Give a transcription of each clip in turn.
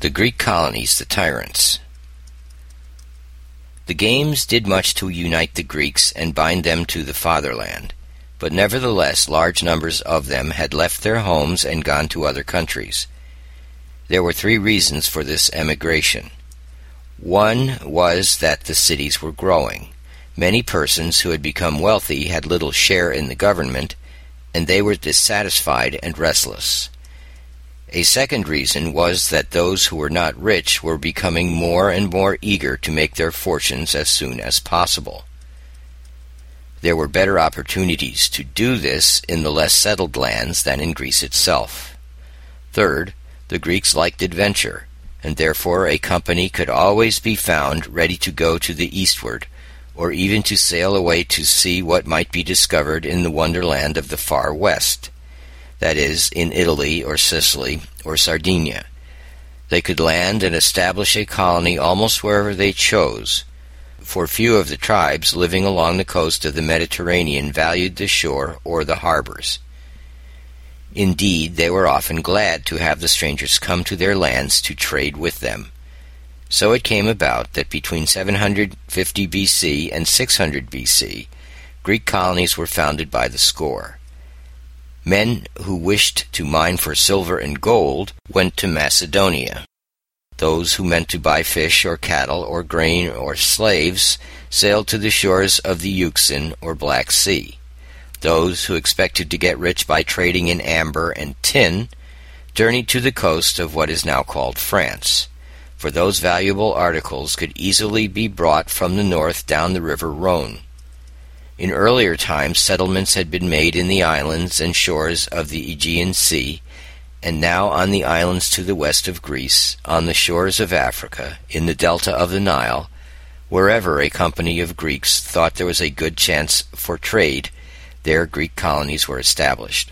The Greek colonies, the tyrants. The games did much to unite the Greeks and bind them to the fatherland, but nevertheless large numbers of them had left their homes and gone to other countries. There were three reasons for this emigration. One was that the cities were growing. Many persons who had become wealthy had little share in the government, and they were dissatisfied and restless. A second reason was that those who were not rich were becoming more and more eager to make their fortunes as soon as possible. There were better opportunities to do this in the less settled lands than in Greece itself. Third, the Greeks liked adventure, and therefore a company could always be found ready to go to the eastward, or even to sail away to see what might be discovered in the wonderland of the far west that is, in Italy or Sicily or Sardinia. They could land and establish a colony almost wherever they chose, for few of the tribes living along the coast of the Mediterranean valued the shore or the harbors. Indeed, they were often glad to have the strangers come to their lands to trade with them. So it came about that between 750 BC and 600 BC, Greek colonies were founded by the score. Men who wished to mine for silver and gold went to Macedonia. Those who meant to buy fish or cattle or grain or slaves sailed to the shores of the Euxine or Black Sea. Those who expected to get rich by trading in amber and tin journeyed to the coast of what is now called France, for those valuable articles could easily be brought from the north down the river Rhone. In earlier times settlements had been made in the islands and shores of the Aegean Sea, and now on the islands to the west of Greece, on the shores of Africa, in the delta of the Nile, wherever a company of Greeks thought there was a good chance for trade, there Greek colonies were established.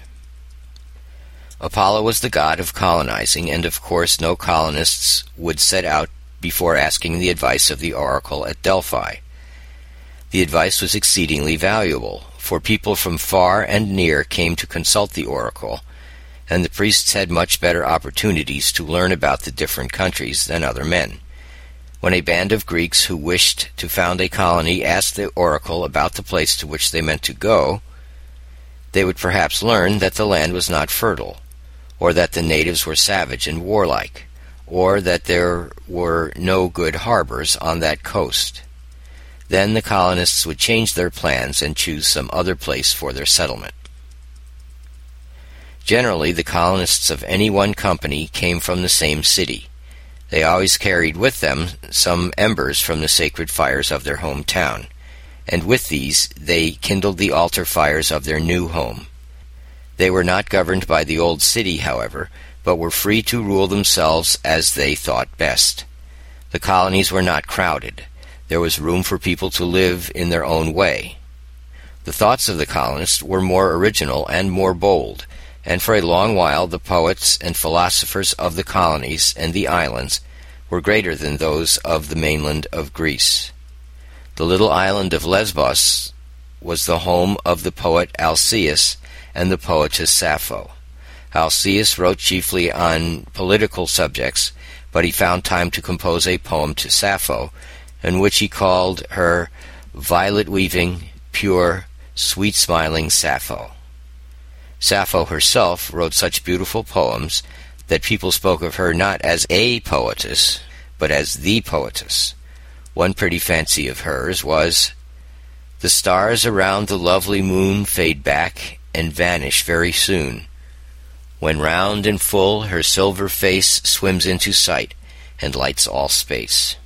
Apollo was the god of colonizing, and of course no colonists would set out before asking the advice of the oracle at Delphi. The advice was exceedingly valuable, for people from far and near came to consult the oracle, and the priests had much better opportunities to learn about the different countries than other men. When a band of Greeks who wished to found a colony asked the oracle about the place to which they meant to go, they would perhaps learn that the land was not fertile, or that the natives were savage and warlike, or that there were no good harbors on that coast. Then the colonists would change their plans and choose some other place for their settlement. Generally, the colonists of any one company came from the same city. They always carried with them some embers from the sacred fires of their home town, and with these they kindled the altar fires of their new home. They were not governed by the old city, however, but were free to rule themselves as they thought best. The colonies were not crowded there was room for people to live in their own way. The thoughts of the colonists were more original and more bold, and for a long while the poets and philosophers of the colonies and the islands were greater than those of the mainland of Greece. The little island of Lesbos was the home of the poet Alcaeus and the poetess Sappho. Alcaeus wrote chiefly on political subjects, but he found time to compose a poem to Sappho in which he called her violet weaving, pure, sweet smiling Sappho. Sappho herself wrote such beautiful poems that people spoke of her not as a poetess, but as the poetess. One pretty fancy of hers was The stars around the lovely moon fade back and vanish very soon, when round and full her silver face swims into sight and lights all space.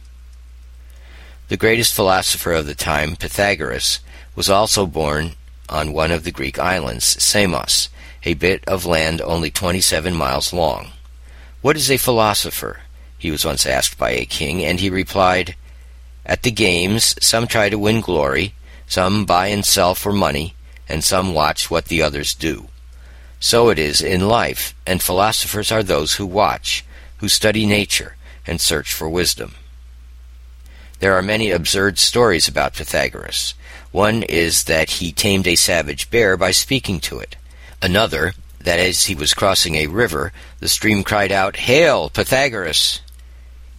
The greatest philosopher of the time, Pythagoras, was also born on one of the Greek islands, Samos, a bit of land only 27 miles long. What is a philosopher? he was once asked by a king, and he replied, At the games, some try to win glory, some buy and sell for money, and some watch what the others do. So it is in life, and philosophers are those who watch, who study nature, and search for wisdom. There are many absurd stories about Pythagoras. One is that he tamed a savage bear by speaking to it. Another, that as he was crossing a river, the stream cried out, Hail, Pythagoras!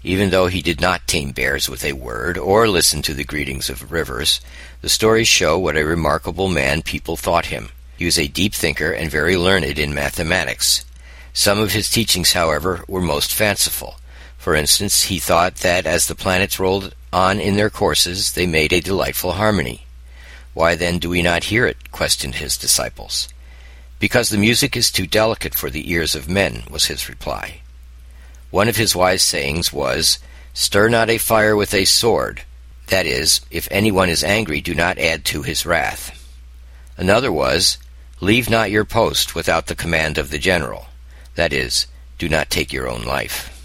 Even though he did not tame bears with a word or listen to the greetings of rivers, the stories show what a remarkable man people thought him. He was a deep thinker and very learned in mathematics. Some of his teachings, however, were most fanciful. For instance, he thought that as the planets rolled on in their courses, they made a delightful harmony. Why then do we not hear it? questioned his disciples. Because the music is too delicate for the ears of men, was his reply. One of his wise sayings was, Stir not a fire with a sword. That is, if anyone is angry, do not add to his wrath. Another was, Leave not your post without the command of the general. That is, do not take your own life.